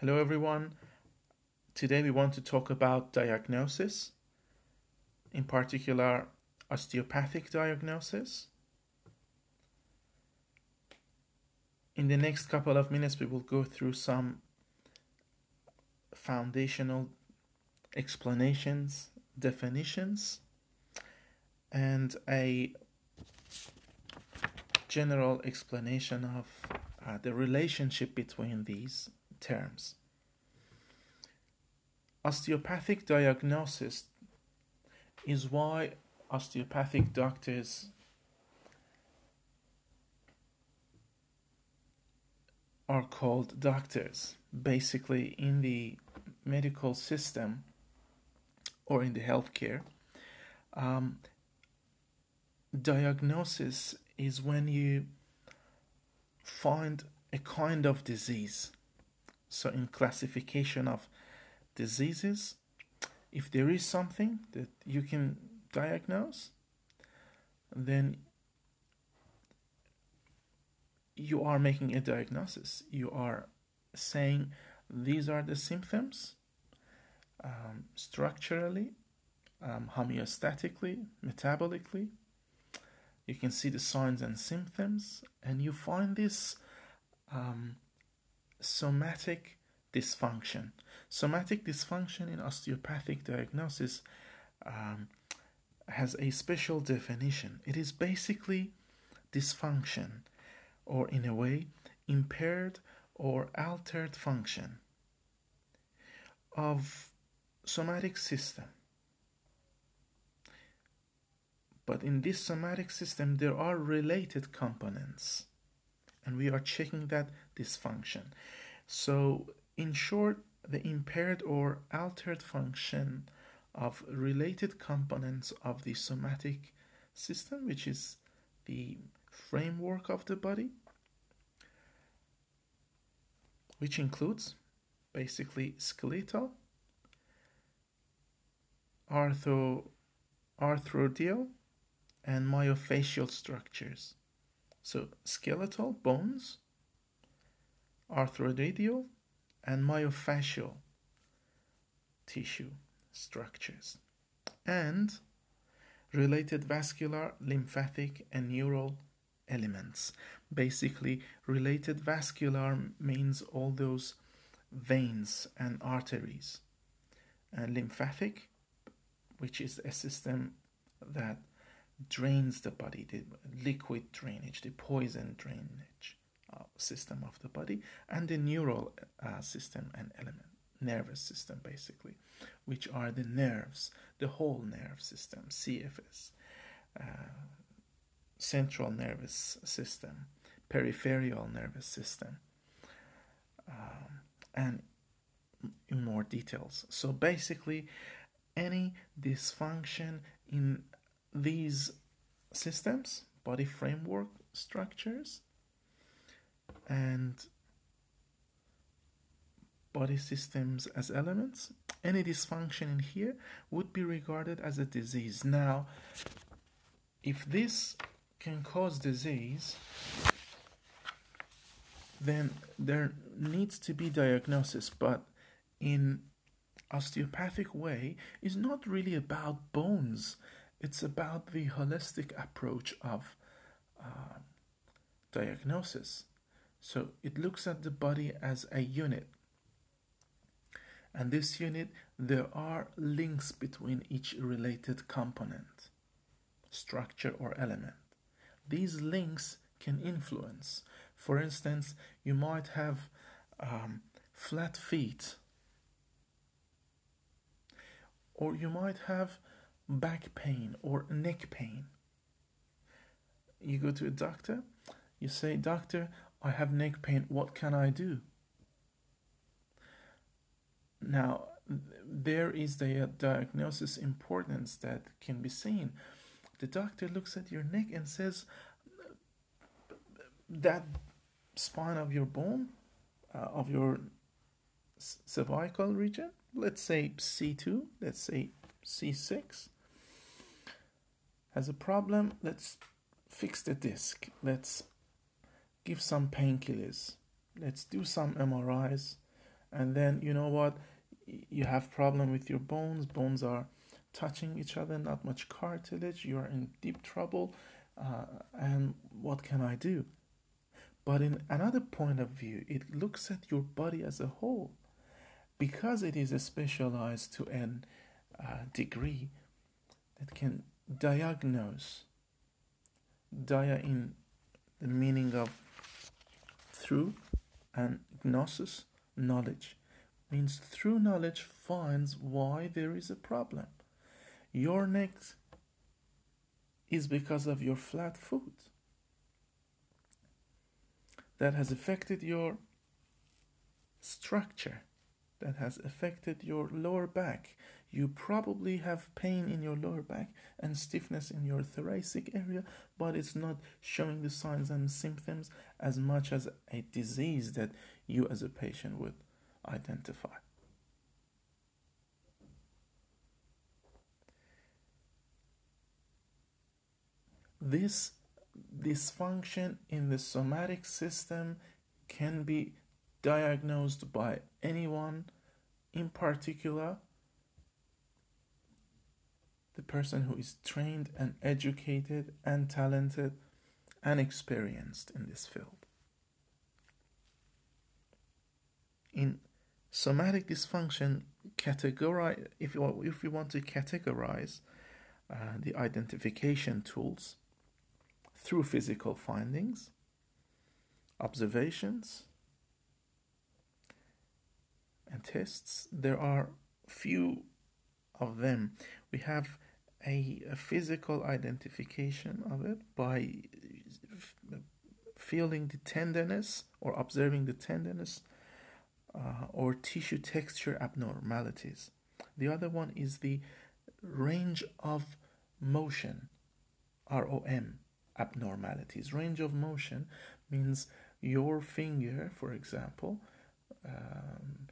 Hello, everyone. Today we want to talk about diagnosis, in particular, osteopathic diagnosis. In the next couple of minutes, we will go through some foundational explanations, definitions, and a general explanation of uh, the relationship between these terms. Osteopathic diagnosis is why osteopathic doctors are called doctors. Basically, in the medical system or in the healthcare, um, diagnosis is when you find a kind of disease so, in classification of diseases, if there is something that you can diagnose, then you are making a diagnosis. You are saying these are the symptoms um, structurally, um, homeostatically, metabolically. You can see the signs and symptoms, and you find this um, somatic dysfunction. Somatic dysfunction in osteopathic diagnosis um, has a special definition. It is basically dysfunction, or in a way, impaired or altered function of somatic system. But in this somatic system, there are related components and we are checking that dysfunction. So, in short, the impaired or altered function of related components of the somatic system, which is the framework of the body, which includes basically skeletal, arthro, arthrodial, and myofascial structures. So skeletal bones, arthrodial, and myofascial tissue structures, and related vascular, lymphatic, and neural elements. Basically, related vascular means all those veins and arteries, and lymphatic, which is a system that drains the body, the liquid drainage, the poison drainage uh, system of the body, and the neural uh, system and element, nervous system basically, which are the nerves, the whole nerve system, CNS, uh, central nervous system, peripheral nervous system, um, and in more details. So basically, any dysfunction in these systems, body framework structures, and body systems as elements, any dysfunction in here would be regarded as a disease. Now, if this can cause disease, then there needs to be diagnosis, but in osteopathic way is not really about bones it's about the holistic approach of uh, diagnosis. So it looks at the body as a unit. And this unit, there are links between each related component, structure, or element. These links can influence. For instance, you might have um, flat feet, or you might have back pain or neck pain. You go to a doctor, you say, Doctor, I have neck pain, what can I do? Now, there is the diagnosis importance that can be seen. The doctor looks at your neck and says, That spine of your bone, uh, of your cervical region, let's say C2, let's say C6, has a problem, let's fix the disc. Let's give some painkillers. Let's do some MRIs and then you know what? You have problem with your bones. Bones are touching each other not much cartilage. You are in deep trouble. Uh, and what can i do? But in another point of view it looks at your body as a whole. Because it is specialized to an uh, degree that can diagnose dia in the meaning of through and gnosis knowledge. Means through knowledge finds why there is a problem. Your neck is because of your flat foot that has affected your structure that has affected your lower back. You probably have pain in your lower back and stiffness in your thoracic area, but it's not showing the signs and symptoms as much as a disease that you as a patient would identify. This dysfunction in the somatic system can be diagnosed by anyone, in particular, the person who is trained and educated and talented and experienced in this field. In somatic dysfunction, categorize if you if you want to categorize uh, the identification tools through physical findings, observations, tests. There are few of them. We have a, a physical identification of it by feeling the tenderness or observing the tenderness uh, or tissue texture abnormalities. The other one is the range of motion, ROM abnormalities. Range of motion means your finger, for example, um,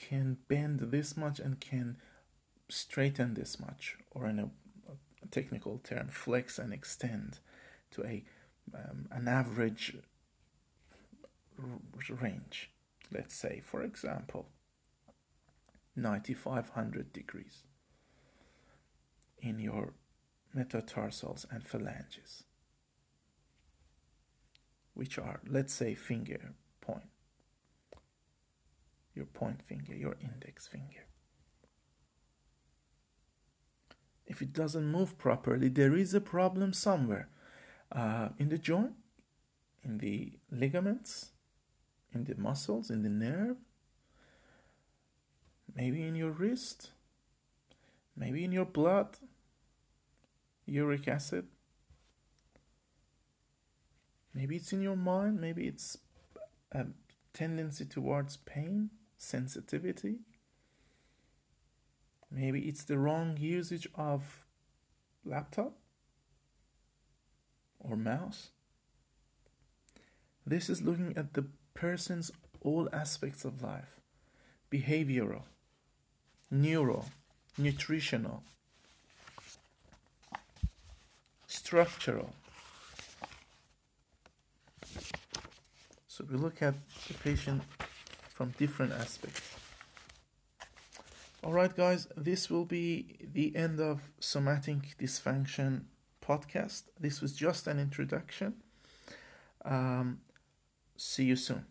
can bend this much and can straighten this much, or in a, a technical term, flex and extend to a um, an average range. Let's say, for example, 9500 degrees in your metatarsals and phalanges, which are, let's say, finger point your point finger, your index finger. If it doesn't move properly, there is a problem somewhere uh, in the joint, in the ligaments, in the muscles, in the nerve, maybe in your wrist, maybe in your blood, uric acid. Maybe it's in your mind, maybe it's a tendency towards pain sensitivity. Maybe it's the wrong usage of laptop or mouse. This is looking at the person's all aspects of life behavioral, neural, nutritional, structural. So we look at the patient from different aspects. Alright, guys, this will be the end of Somatic Dysfunction podcast. This was just an introduction. Um, see you soon.